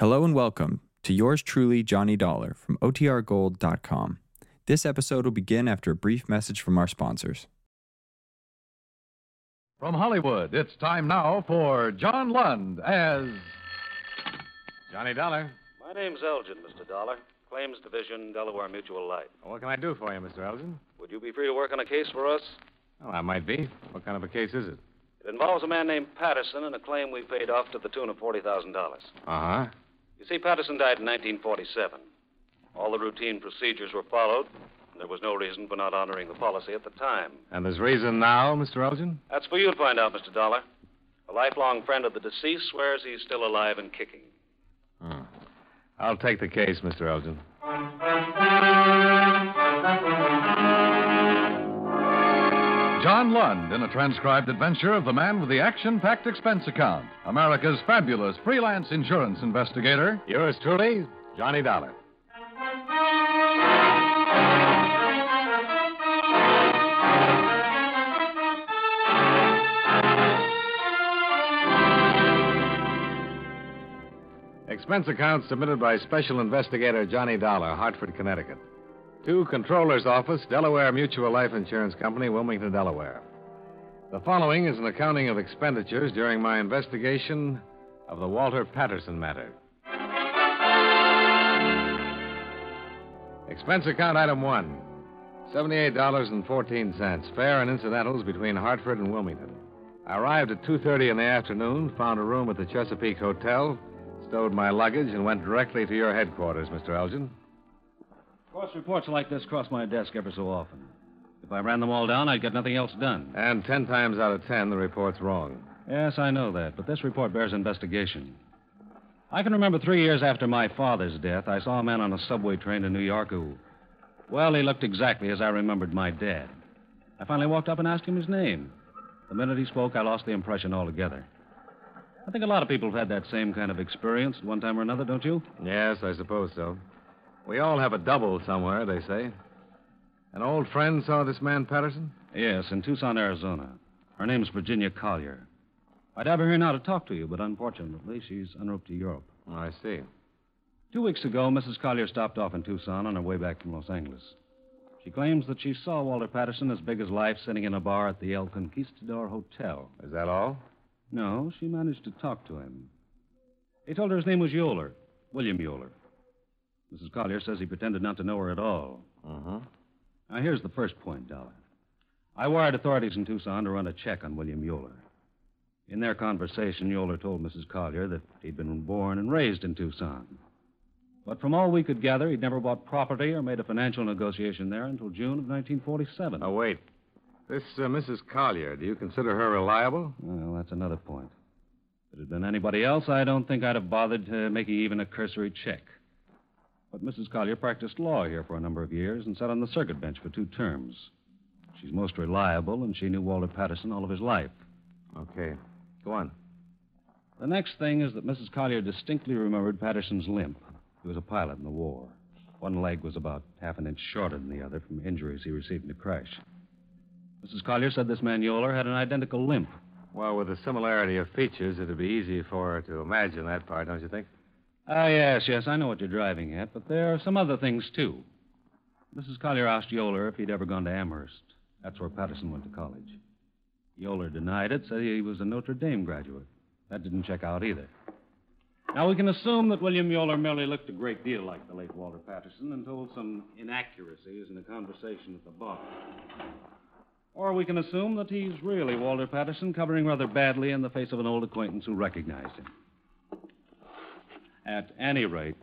Hello and welcome to yours truly, Johnny Dollar from OTRGold.com. This episode will begin after a brief message from our sponsors. From Hollywood, it's time now for John Lund as. Johnny Dollar. My name's Elgin, Mr. Dollar. Claims Division, Delaware Mutual Life. What can I do for you, Mr. Elgin? Would you be free to work on a case for us? Well, I might be. What kind of a case is it? It involves a man named Patterson and a claim we paid off to the tune of $40,000. Uh huh. You see, Patterson died in 1947. All the routine procedures were followed, and there was no reason for not honoring the policy at the time. And there's reason now, Mr. Elgin? That's for you to find out, Mr. Dollar. A lifelong friend of the deceased swears he's still alive and kicking. Hmm. I'll take the case, Mr. Elgin. John Lund in a transcribed adventure of the man with the action packed expense account, America's fabulous freelance insurance investigator. Yours truly, Johnny Dollar. Expense account submitted by Special Investigator Johnny Dollar, Hartford, Connecticut. To Controller's Office, Delaware Mutual Life Insurance Company, Wilmington, Delaware. The following is an accounting of expenditures during my investigation of the Walter Patterson matter. Expense account item one $78.14, fare and incidentals between Hartford and Wilmington. I arrived at 2.30 in the afternoon, found a room at the Chesapeake Hotel, stowed my luggage, and went directly to your headquarters, Mr. Elgin. Of course, reports like this cross my desk ever so often. If I ran them all down, I'd get nothing else done. And ten times out of ten, the report's wrong. Yes, I know that, but this report bears investigation. I can remember three years after my father's death, I saw a man on a subway train to New York who, well, he looked exactly as I remembered my dad. I finally walked up and asked him his name. The minute he spoke, I lost the impression altogether. I think a lot of people have had that same kind of experience at one time or another, don't you? Yes, I suppose so. We all have a double somewhere, they say. An old friend saw this man, Patterson? Yes, in Tucson, Arizona. Her name's Virginia Collier. I'd have her here now to talk to you, but unfortunately, she's en route to Europe. Oh, I see. Two weeks ago, Mrs. Collier stopped off in Tucson on her way back from Los Angeles. She claims that she saw Walter Patterson as big as life sitting in a bar at the El Conquistador Hotel. Is that all? No, she managed to talk to him. He told her his name was Yoler, William Yoler. Mrs. Collier says he pretended not to know her at all. Uh-huh. Now, here's the first point, Dollar. I wired authorities in Tucson to run a check on William Yoler. In their conversation, Yoler told Mrs. Collier that he'd been born and raised in Tucson. But from all we could gather, he'd never bought property or made a financial negotiation there until June of 1947. Oh, wait. This uh, Mrs. Collier, do you consider her reliable? Well, that's another point. If it had been anybody else, I don't think I'd have bothered uh, making even a cursory check. But Mrs. Collier practiced law here for a number of years and sat on the circuit bench for two terms. She's most reliable, and she knew Walter Patterson all of his life. Okay. Go on. The next thing is that Mrs. Collier distinctly remembered Patterson's limp. He was a pilot in the war. One leg was about half an inch shorter than the other from injuries he received in the crash. Mrs. Collier said this man Yoler had an identical limp. Well, with the similarity of features, it'd be easy for her to imagine that part, don't you think? Ah, yes, yes, I know what you're driving at, but there are some other things, too. Mrs. Collier asked Yoler if he'd ever gone to Amherst. That's where Patterson went to college. Yoler denied it, said he was a Notre Dame graduate. That didn't check out either. Now, we can assume that William Yoler merely looked a great deal like the late Walter Patterson and told some inaccuracies in a conversation at the bar. Or we can assume that he's really Walter Patterson, covering rather badly in the face of an old acquaintance who recognized him. At any rate,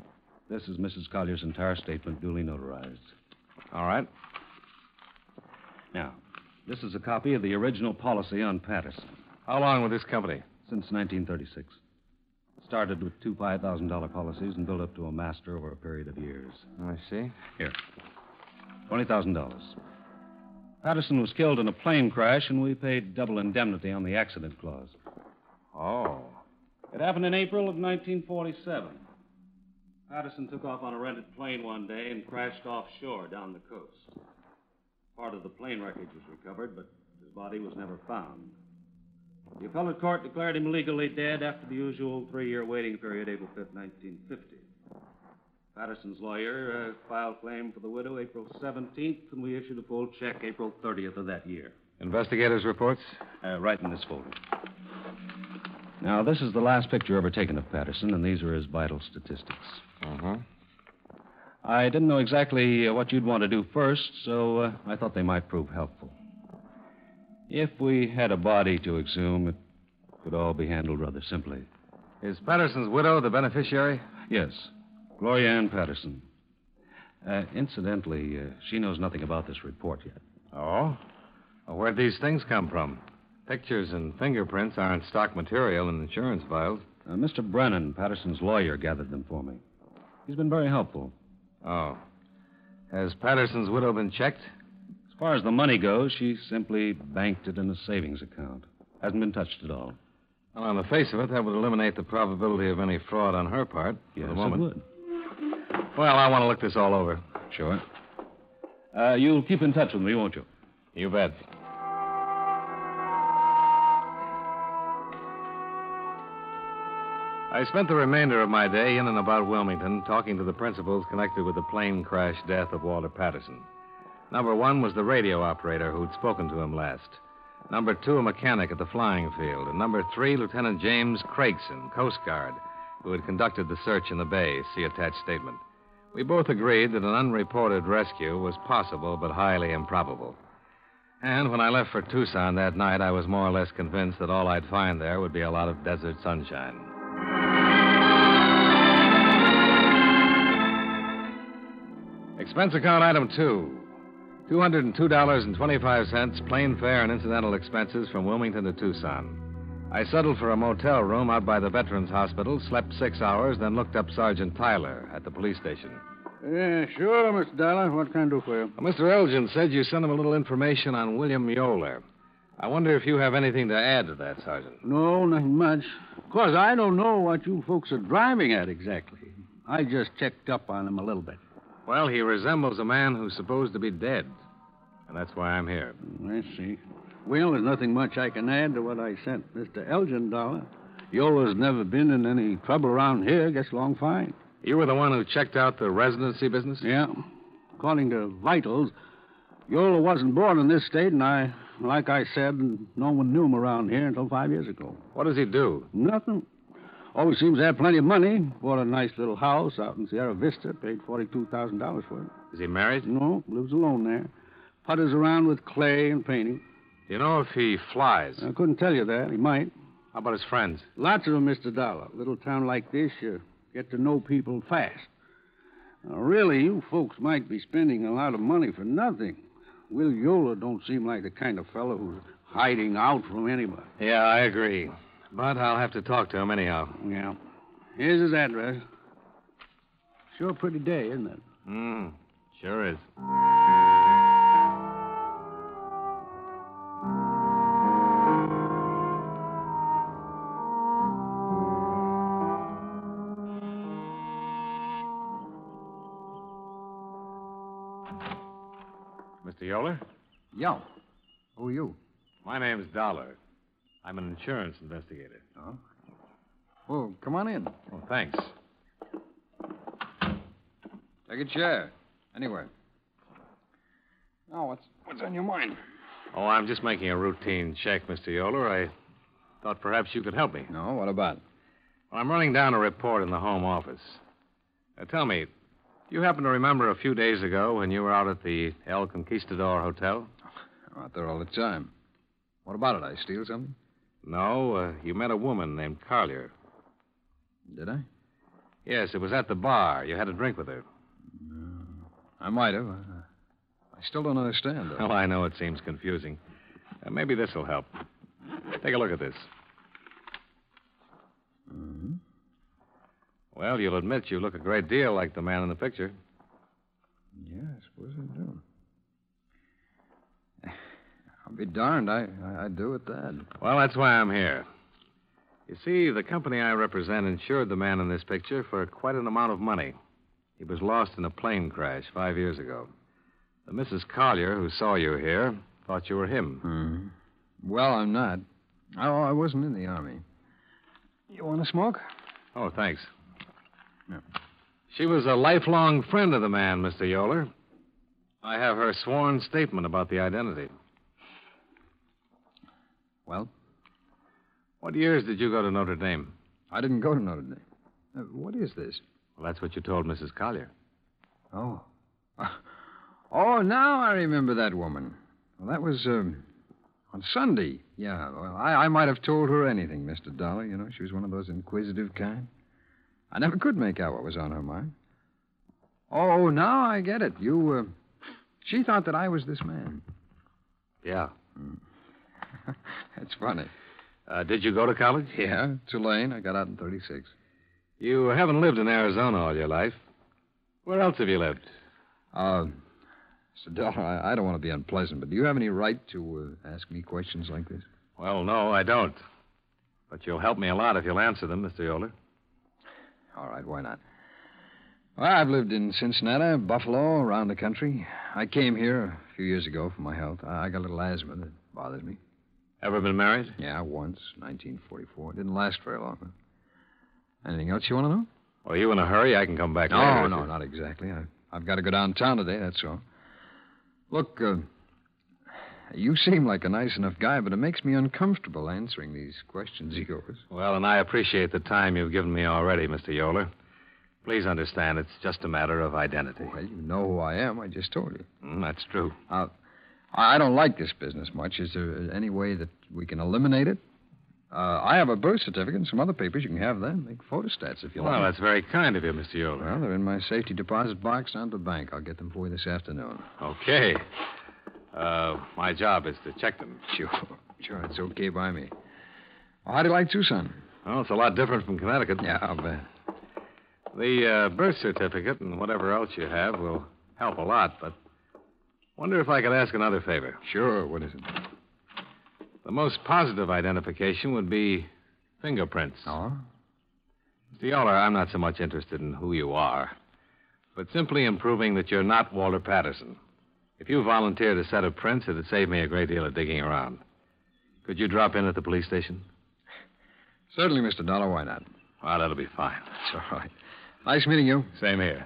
this is Mrs. Collier's entire statement duly notarized. All right. Now, this is a copy of the original policy on Patterson How long with this company? since 1936. Started with two $5,000 policies and built up to a master over a period of years. I see. Here. $20,000. Patterson was killed in a plane crash, and we paid double indemnity on the accident clause. Oh. It happened in April of 1947. Patterson took off on a rented plane one day and crashed offshore down the coast. Part of the plane wreckage was recovered, but his body was never found. The appellate court declared him legally dead after the usual three year waiting period, April 5th, 1950. Patterson's lawyer uh, filed claim for the widow April 17th, and we issued a full check April 30th of that year. Investigators' reports? Uh, right in this folder. Now, this is the last picture ever taken of Patterson, and these are his vital statistics. Uh-huh. I didn't know exactly uh, what you'd want to do first, so uh, I thought they might prove helpful. If we had a body to exhume, it could all be handled rather simply. Is Patterson's widow the beneficiary? Yes, Gloria Ann Patterson. Uh, incidentally, uh, she knows nothing about this report yet. Oh? Well, where'd these things come from? Pictures and fingerprints aren't stock material in insurance files. Uh, Mr. Brennan, Patterson's lawyer, gathered them for me. He's been very helpful. Oh. Has Patterson's widow been checked? As far as the money goes, she simply banked it in a savings account. Hasn't been touched at all. Well, on the face of it, that would eliminate the probability of any fraud on her part. Yes, for the it would. Well, I want to look this all over. Sure. Uh, you'll keep in touch with me, won't you? You bet. I spent the remainder of my day in and about Wilmington talking to the principals connected with the plane crash death of Walter Patterson. Number one was the radio operator who'd spoken to him last. Number two, a mechanic at the flying field. And number three, Lieutenant James Craigson, Coast Guard, who had conducted the search in the bay. See attached statement. We both agreed that an unreported rescue was possible but highly improbable. And when I left for Tucson that night, I was more or less convinced that all I'd find there would be a lot of desert sunshine. Expense account item two $202.25 plane fare and incidental expenses from Wilmington to Tucson. I settled for a motel room out by the Veterans Hospital, slept six hours, then looked up Sergeant Tyler at the police station. Yeah, sure, Mr. Dollar. What can I do for you? Uh, well, Mr. Elgin said you sent him a little information on William Yoler. I wonder if you have anything to add to that, Sergeant. No, nothing much. Of course, I don't know what you folks are driving at exactly. I just checked up on him a little bit. Well, he resembles a man who's supposed to be dead. And that's why I'm here. I see. Well, there's nothing much I can add to what I sent Mr. Elgin Dollar. Yoler's never been in any trouble around here. Gets along fine. You were the one who checked out the residency business? Yeah. According to vitals, Yoler wasn't born in this state, and I, like I said, no one knew him around here until five years ago. What does he do? Nothing. Always seems to have plenty of money. Bought a nice little house out in Sierra Vista. Paid forty-two thousand dollars for it. Is he married? No, lives alone there. Putters around with clay and painting. You know if he flies? I couldn't tell you that. He might. How about his friends? Lots of them, Mr. Dollar. Little town like this, you get to know people fast. Now, really, you folks might be spending a lot of money for nothing. Will Yoler don't seem like the kind of fellow who's hiding out from anybody. Yeah, I agree. But I'll have to talk to him anyhow. Yeah. Here's his address. Sure a pretty day, isn't it? Hmm. Sure is. Mr. Yoler? Yeah. Who are you? My name's Dollar. I'm an insurance investigator. Oh. Well, come on in. Oh, thanks. Take a chair. Anywhere. Now, what's what's on your mind? Oh, I'm just making a routine check, Mr. Yoler. I thought perhaps you could help me. No, what about? Well, I'm running down a report in the home office. Now, tell me, do you happen to remember a few days ago when you were out at the El Conquistador Hotel? I'm out there all the time. What about it? I steal something? No, uh, you met a woman named Collier. Did I? Yes, it was at the bar. You had a drink with her. I might have. I, I still don't understand. Though. Well, I know it seems confusing. Uh, maybe this will help. Take a look at this. Mhm. Well, you'll admit you look a great deal like the man in the picture. Yeah, I suppose I do. I'll be darned. I, I, I do at that. Well, that's why I'm here. You see, the company I represent insured the man in this picture for quite an amount of money. He was lost in a plane crash five years ago. The Mrs. Collier, who saw you here, thought you were him. Hmm. Well, I'm not. Oh, I wasn't in the Army. You want to smoke? Oh, thanks. Yeah. She was a lifelong friend of the man, Mr. Yoler. I have her sworn statement about the identity. Well, What years did you go to Notre Dame? I didn't go to Notre Dame. Uh, what is this? Well, that's what you told Mrs. Collier. Oh. Oh, now I remember that woman. Well, that was um, on Sunday. Yeah, well, I, I might have told her anything, Mr. Dollar. You know, she was one of those inquisitive kind. I never could make out what was on her mind. Oh, now I get it. You, uh, she thought that I was this man. Yeah. That's funny. Uh, did you go to college? Yeah, Tulane. I got out in 36. You haven't lived in Arizona all your life. Where else have you lived? Uh, Mr. Dollar, I, I don't want to be unpleasant, but do you have any right to uh, ask me questions like this? Well, no, I don't. But you'll help me a lot if you'll answer them, Mr. Yoler. All right, why not? Well, I've lived in Cincinnati, Buffalo, around the country. I came here a few years ago for my health. I got a little asthma that bothers me. Ever been married? Yeah, once, 1944. It didn't last very long. Anything else you want to know? Well, you in a hurry? I can come back No, later. no, no, not exactly. I, I've got to go downtown today, that's all. Look, uh, you seem like a nice enough guy, but it makes me uncomfortable answering these questions of yours. Well, and I appreciate the time you've given me already, Mr. Yoler. Please understand, it's just a matter of identity. Well, you know who I am. I just told you. Mm, that's true. I I don't like this business much. Is there any way that we can eliminate it? Uh, I have a birth certificate and some other papers. You can have them. Make photostats if you like. Well, that's very kind of you, Mr. Yoler. Well, they're in my safety deposit box down at the bank. I'll get them for you this afternoon. Okay. Uh, my job is to check them. Sure. Sure, it's okay by me. Well, how do you like Tucson? Well, it's a lot different from Connecticut. Yeah, I'll bet. The uh, birth certificate and whatever else you have will help a lot, but wonder if I could ask another favor. Sure, what is it? The most positive identification would be fingerprints. Oh? Mr. Yoler, I'm not so much interested in who you are, but simply in proving that you're not Walter Patterson. If you volunteered a set of prints, it'd save me a great deal of digging around. Could you drop in at the police station? Certainly, Mr. Dollar. Why not? Well, that'll be fine. It's all right. Nice meeting you. Same here.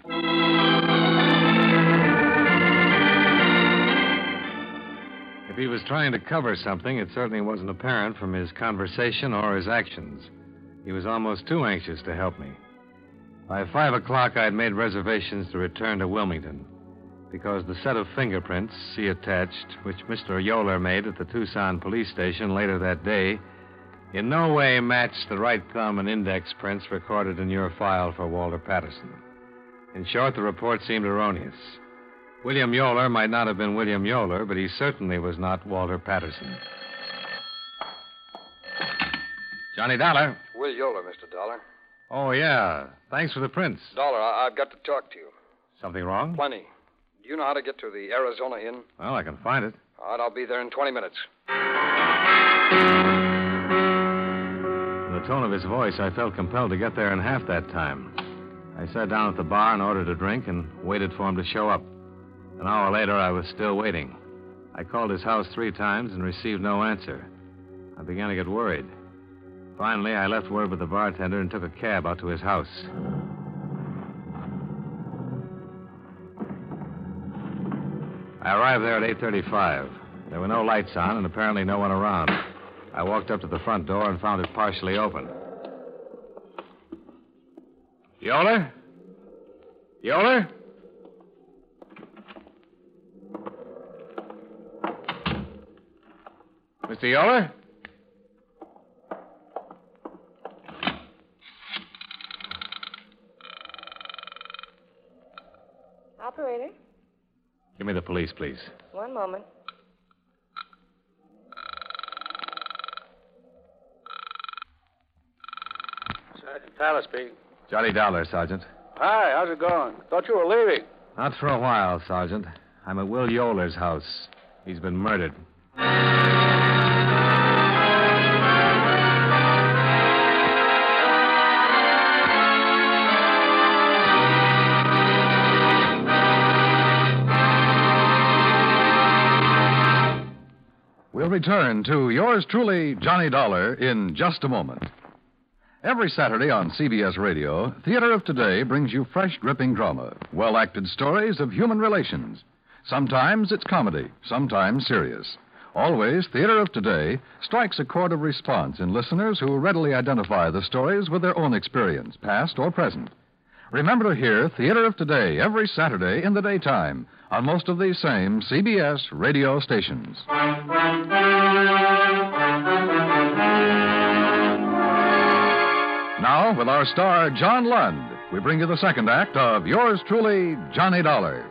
If he was trying to cover something, it certainly wasn't apparent from his conversation or his actions. He was almost too anxious to help me. By five o'clock, I'd made reservations to return to Wilmington because the set of fingerprints, see attached, which Mr. Yoler made at the Tucson police station later that day, in no way matched the right thumb and index prints recorded in your file for Walter Patterson. In short, the report seemed erroneous. William Yoler might not have been William Yoler, but he certainly was not Walter Patterson. Johnny Dollar. Will Yoler, Mr. Dollar. Oh, yeah. Thanks for the prints. Dollar, I- I've got to talk to you. Something wrong? Plenty. Do you know how to get to the Arizona Inn? Well, I can find it. All right, I'll be there in 20 minutes. The tone of his voice, I felt compelled to get there in half that time. I sat down at the bar and ordered a drink and waited for him to show up. An hour later, I was still waiting. I called his house three times and received no answer. I began to get worried. Finally, I left word with the bartender and took a cab out to his house. I arrived there at 8:35. There were no lights on and apparently no one around. I walked up to the front door and found it partially open. Yoler? Yoler? Mr. Yoler? Operator, Give me the police, please. one moment. Sergeant Tyler speaking. Johnny Dollar, Sergeant. Hi, how's it going? Thought you were leaving. Not for a while, Sergeant. I'm at Will Yoler's house. He's been murdered. Return to yours truly, Johnny Dollar, in just a moment. Every Saturday on CBS Radio, Theater of Today brings you fresh, dripping drama, well acted stories of human relations. Sometimes it's comedy, sometimes serious. Always, Theater of Today strikes a chord of response in listeners who readily identify the stories with their own experience, past or present. Remember to hear Theater of Today every Saturday in the daytime on most of these same CBS radio stations. Now, with our star, John Lund, we bring you the second act of Yours Truly, Johnny Dollar.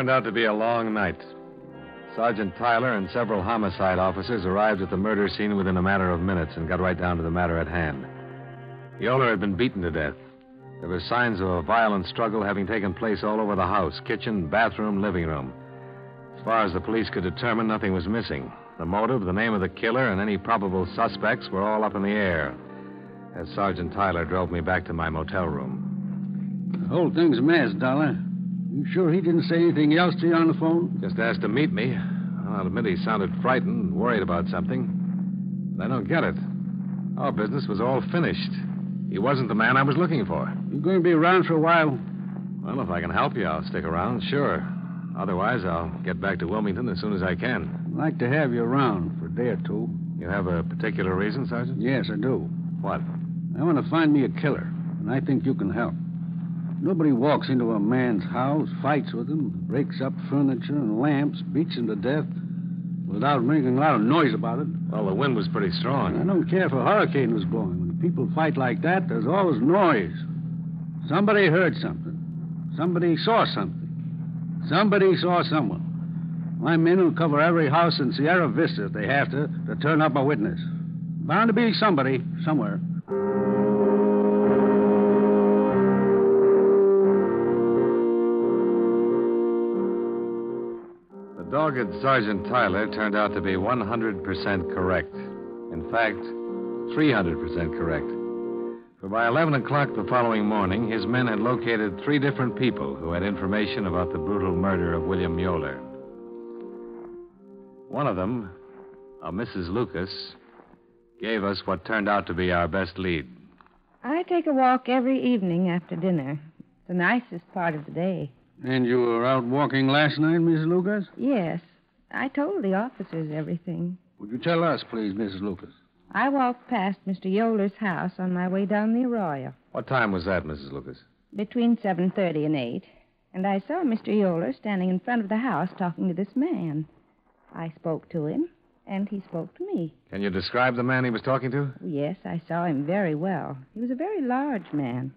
Turned out to be a long night. Sergeant Tyler and several homicide officers arrived at the murder scene within a matter of minutes and got right down to the matter at hand. Yoler had been beaten to death. There were signs of a violent struggle having taken place all over the house kitchen, bathroom, living room. As far as the police could determine, nothing was missing. The motive, the name of the killer, and any probable suspects were all up in the air. As Sergeant Tyler drove me back to my motel room. The whole thing's a mess, Dollar. You sure he didn't say anything else to you on the phone? Just asked to meet me. I'll admit he sounded frightened and worried about something. But I don't get it. Our business was all finished. He wasn't the man I was looking for. You going to be around for a while? Well, if I can help you, I'll stick around, sure. Otherwise, I'll get back to Wilmington as soon as I can. I'd like to have you around for a day or two. You have a particular reason, Sergeant? Yes, I do. What? I want to find me a killer, and I think you can help. Nobody walks into a man's house, fights with him, breaks up furniture and lamps, beats him to death without making a lot of noise about it. Well, the wind was pretty strong. I don't care if a hurricane was blowing. When people fight like that, there's always noise. Somebody heard something. Somebody saw something. Somebody saw someone. My men will cover every house in Sierra Vista if they have to to turn up a witness. Bound to be somebody somewhere. Dogged Sergeant Tyler turned out to be 100% correct. In fact, 300% correct. For by 11 o'clock the following morning, his men had located three different people who had information about the brutal murder of William Yoler. One of them, a Mrs. Lucas, gave us what turned out to be our best lead. I take a walk every evening after dinner. It's the nicest part of the day. And you were out walking last night, Miss Lucas? Yes. I told the officers everything. Would you tell us, please, Mrs. Lucas? I walked past Mr. Yoler's house on my way down the arroyo What time was that, Mrs. Lucas? between 7.30 and 8, and I saw Mr. Yoler standing in front of the house talking to this man. I spoke to him, and he spoke to me. Can you describe the man he was talking to? Yes, I saw him very well. He was a very large man,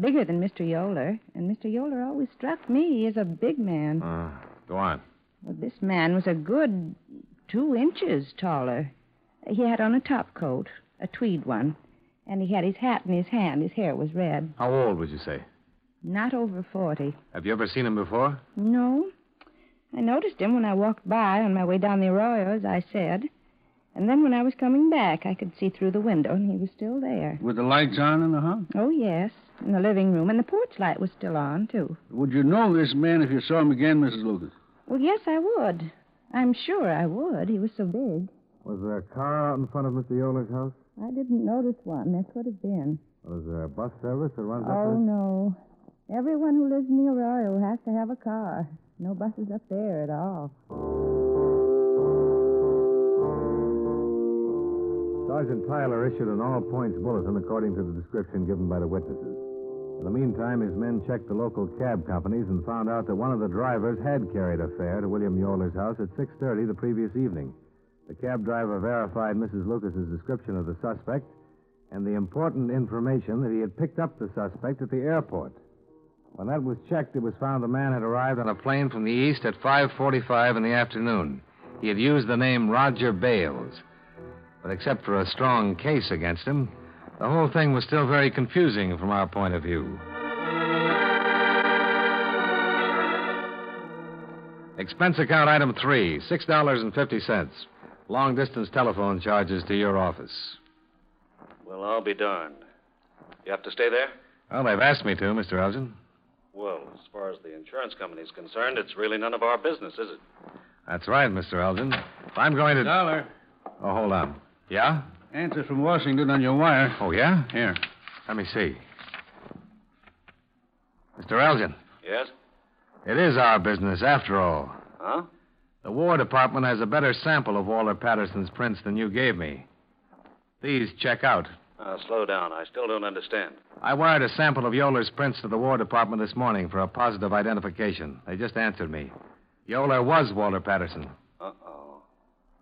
bigger than Mr. Yoler, and Mr. Yoler always struck me as a big man. Uh, go on. Well, this man was a good two inches taller. He had on a top coat, a tweed one, and he had his hat in his hand. His hair was red. How old would you say? Not over 40. Have you ever seen him before? No. I noticed him when I walked by on my way down the arroyo, as I said. And then when I was coming back, I could see through the window, and he was still there. With the lights on in the house? Oh, yes, in the living room, and the porch light was still on, too. Would you know this man if you saw him again, Mrs. Lucas? Well, yes, I would. I'm sure I would. He was so big. Was there a car out in front of Mr. Yoler's house? I didn't notice one. That could have been. Was there a bus service that runs up here? Oh, no. Everyone who lives in the arroyo has to have a car. No buses up there at all. Sergeant Tyler issued an all points bulletin according to the description given by the witnesses. In the meantime, his men checked the local cab companies and found out that one of the drivers had carried a fare to William Yoler's house at 6.30 the previous evening. The cab driver verified Mrs. Lucas's description of the suspect and the important information that he had picked up the suspect at the airport. When that was checked, it was found the man had arrived on a plane from the east at 5.45 in the afternoon. He had used the name Roger Bales. But except for a strong case against him, the whole thing was still very confusing from our point of view. Expense account item three, $6.50. Long distance telephone charges to your office. Well, I'll be darned. You have to stay there? Well, they've asked me to, Mr. Elgin. Well, as far as the insurance company's concerned, it's really none of our business, is it? That's right, Mr. Elgin. If I'm going to. Dollar. Oh, hold on. Yeah? Answer from Washington on your wire. Oh, yeah? Here. Let me see. Mr. Elgin, Yes? it is our business after all. Huh? The War Department has a better sample of Walter Patterson's prints than you gave me. These check out. Uh, slow down. I still don't understand. I wired a sample of Yoler's prints to the War Department this morning for a positive identification. They just answered me. Yoler was Walter Patterson.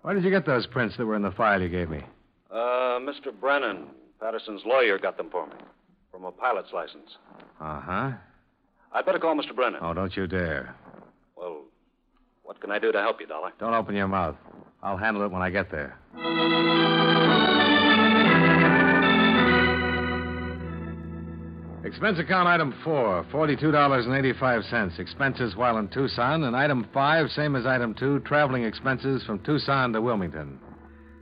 Where did you get those prints that were in the file you gave me? Uh, Mr. Brennan, Patterson's lawyer, got them for me. From a pilot's license. Uh huh. I'd better call Mr. Brennan. Oh, don't you dare. Well, what can I do to help you, Dollar? Don't open your mouth. I'll handle it when I get there. Expense account item four, $42.85. Expenses while in Tucson. And item five, same as item two, traveling expenses from Tucson to Wilmington.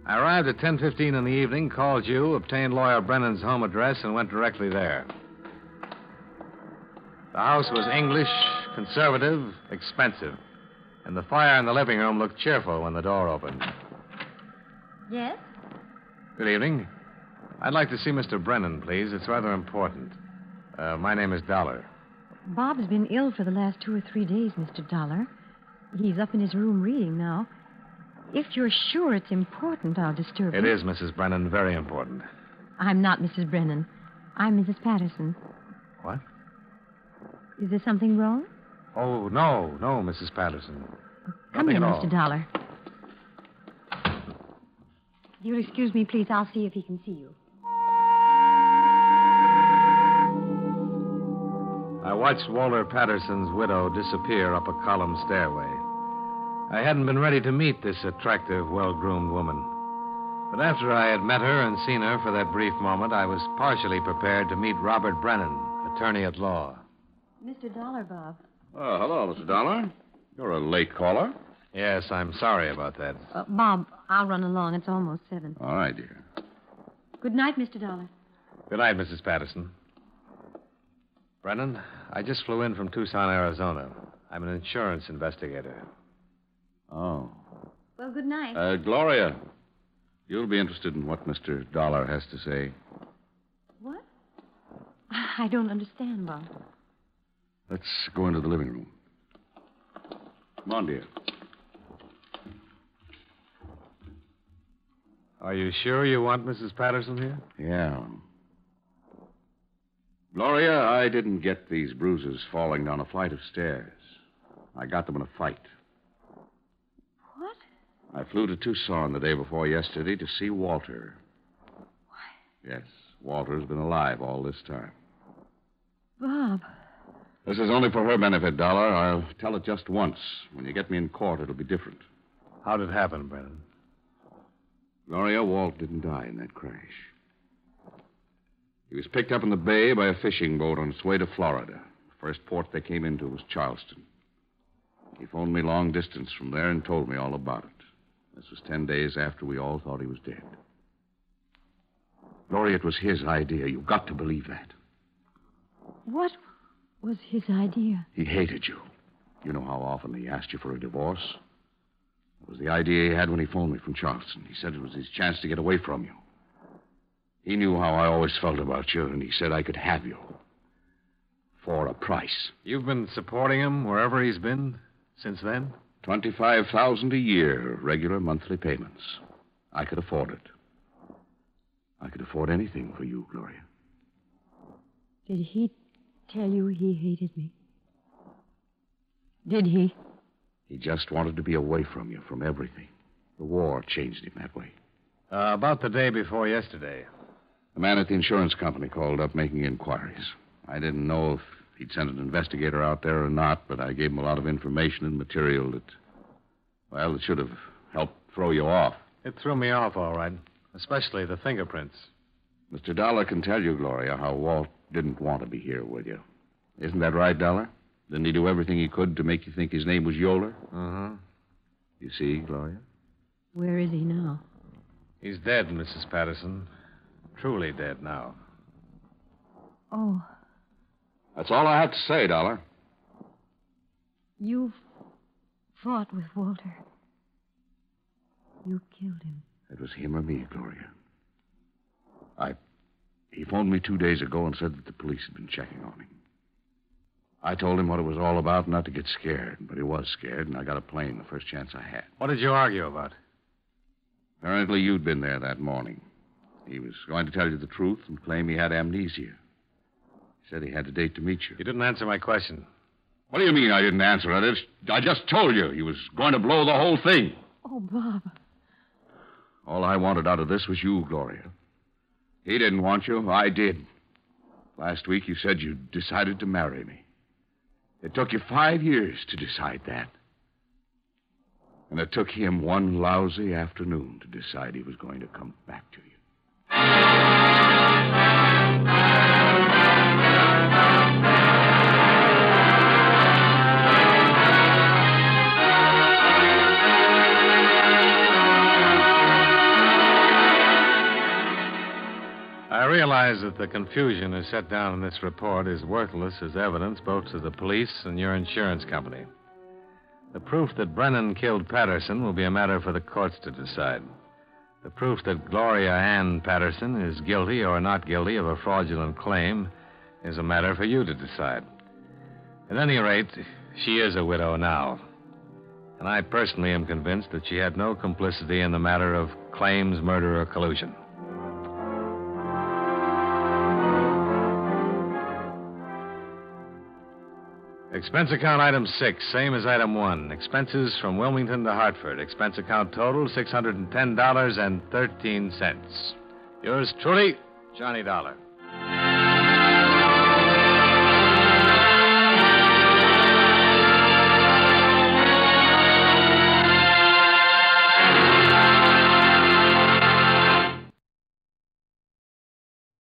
I arrived at 10.15 in the evening, called you, obtained lawyer Brennan's home address, and went directly there. The house was English, conservative, expensive. And the fire in the living room looked cheerful when the door opened. Yes? Good evening. I'd like to see Mr. Brennan, please. It's rather important. Uh, my name is Dollar. Bob's been ill for the last two or three days, Mr. Dollar. He's up in his room reading now. If you're sure it's important, I'll disturb It you. is, Mrs. Brennan, very important. I'm not Mrs. Brennan. I'm Mrs. Patterson. What? Is there something wrong? Oh, no, no, Mrs. Patterson. Come Nothing all. Mr. Dollar. You'll excuse me, please, I'll see if he can see you. Watched Walter Patterson's widow disappear up a column stairway. I hadn't been ready to meet this attractive, well groomed woman. But after I had met her and seen her for that brief moment, I was partially prepared to meet Robert Brennan, attorney at law. Mr. Dollar, Bob. Oh, hello, Mr. Dollar. You're a late caller. Yes, I'm sorry about that. Uh, Bob, I'll run along. It's almost seven. All right, dear. Good night, Mr. Dollar. Good night, Mrs. Patterson. Brennan, I just flew in from Tucson, Arizona. I'm an insurance investigator. Oh. Well, good night. Uh, Gloria, you'll be interested in what Mr. Dollar has to say. What? I don't understand, Bob. Let's go into the living room. Come on, dear. Are you sure you want Mrs. Patterson here? Yeah. Gloria, I didn't get these bruises falling down a flight of stairs. I got them in a fight. What? I flew to Tucson the day before yesterday to see Walter. Why? Yes, Walter's been alive all this time. Bob. This is only for her benefit, Dollar. I'll tell it just once. When you get me in court, it'll be different. How'd it happen, Brennan? Gloria, Walt didn't die in that crash. He was picked up in the bay by a fishing boat on its way to Florida. The first port they came into was Charleston. He phoned me long distance from there and told me all about it. This was ten days after we all thought he was dead. Gloria, it was his idea. You've got to believe that. What was his idea? He hated you. You know how often he asked you for a divorce? It was the idea he had when he phoned me from Charleston. He said it was his chance to get away from you. He knew how I always felt about you, and he said I could have you. For a price. You've been supporting him wherever he's been since then? Twenty-five thousand a year, regular monthly payments. I could afford it. I could afford anything for you, Gloria. Did he tell you he hated me? Did he? He just wanted to be away from you, from everything. The war changed him that way. Uh, about the day before yesterday. The man at the insurance company called up making inquiries. I didn't know if he'd sent an investigator out there or not, but I gave him a lot of information and material that, well, it should have helped throw you off. It threw me off, all right. Especially the fingerprints. Mr. Dollar can tell you, Gloria, how Walt didn't want to be here with you. Isn't that right, Dollar? Didn't he do everything he could to make you think his name was Yoler? Uh huh. You see, Gloria? Where is he now? He's dead, Mrs. Patterson. Truly dead now. Oh, That's all I have to say, Dollar. you've fought with Walter. You killed him. It was him or me, Gloria. I. He phoned me two days ago and said that the police had been checking on him. I told him what it was all about, not to get scared, but he was scared, and I got a plane the first chance I had. What did you argue about? Apparently, you'd been there that morning. He was going to tell you the truth and claim he had amnesia. He said he had a date to meet you. You didn't answer my question. What do you mean I didn't answer it? It's- I just told you he was going to blow the whole thing. Oh, Bob. All I wanted out of this was you, Gloria. He didn't want you. I did. Last week you said you decided to marry me. It took you five years to decide that. And it took him one lousy afternoon to decide he was going to come back to you. I realize that the confusion as set down in this report is worthless as evidence both to the police and your insurance company. The proof that Brennan killed Patterson will be a matter for the courts to decide. The proof that Gloria Ann Patterson is guilty or not guilty of a fraudulent claim is a matter for you to decide. At any rate, she is a widow now. And I personally am convinced that she had no complicity in the matter of claims, murder, or collusion. Expense account item six, same as item one. Expenses from Wilmington to Hartford. Expense account total $610.13. Yours truly, Johnny Dollar.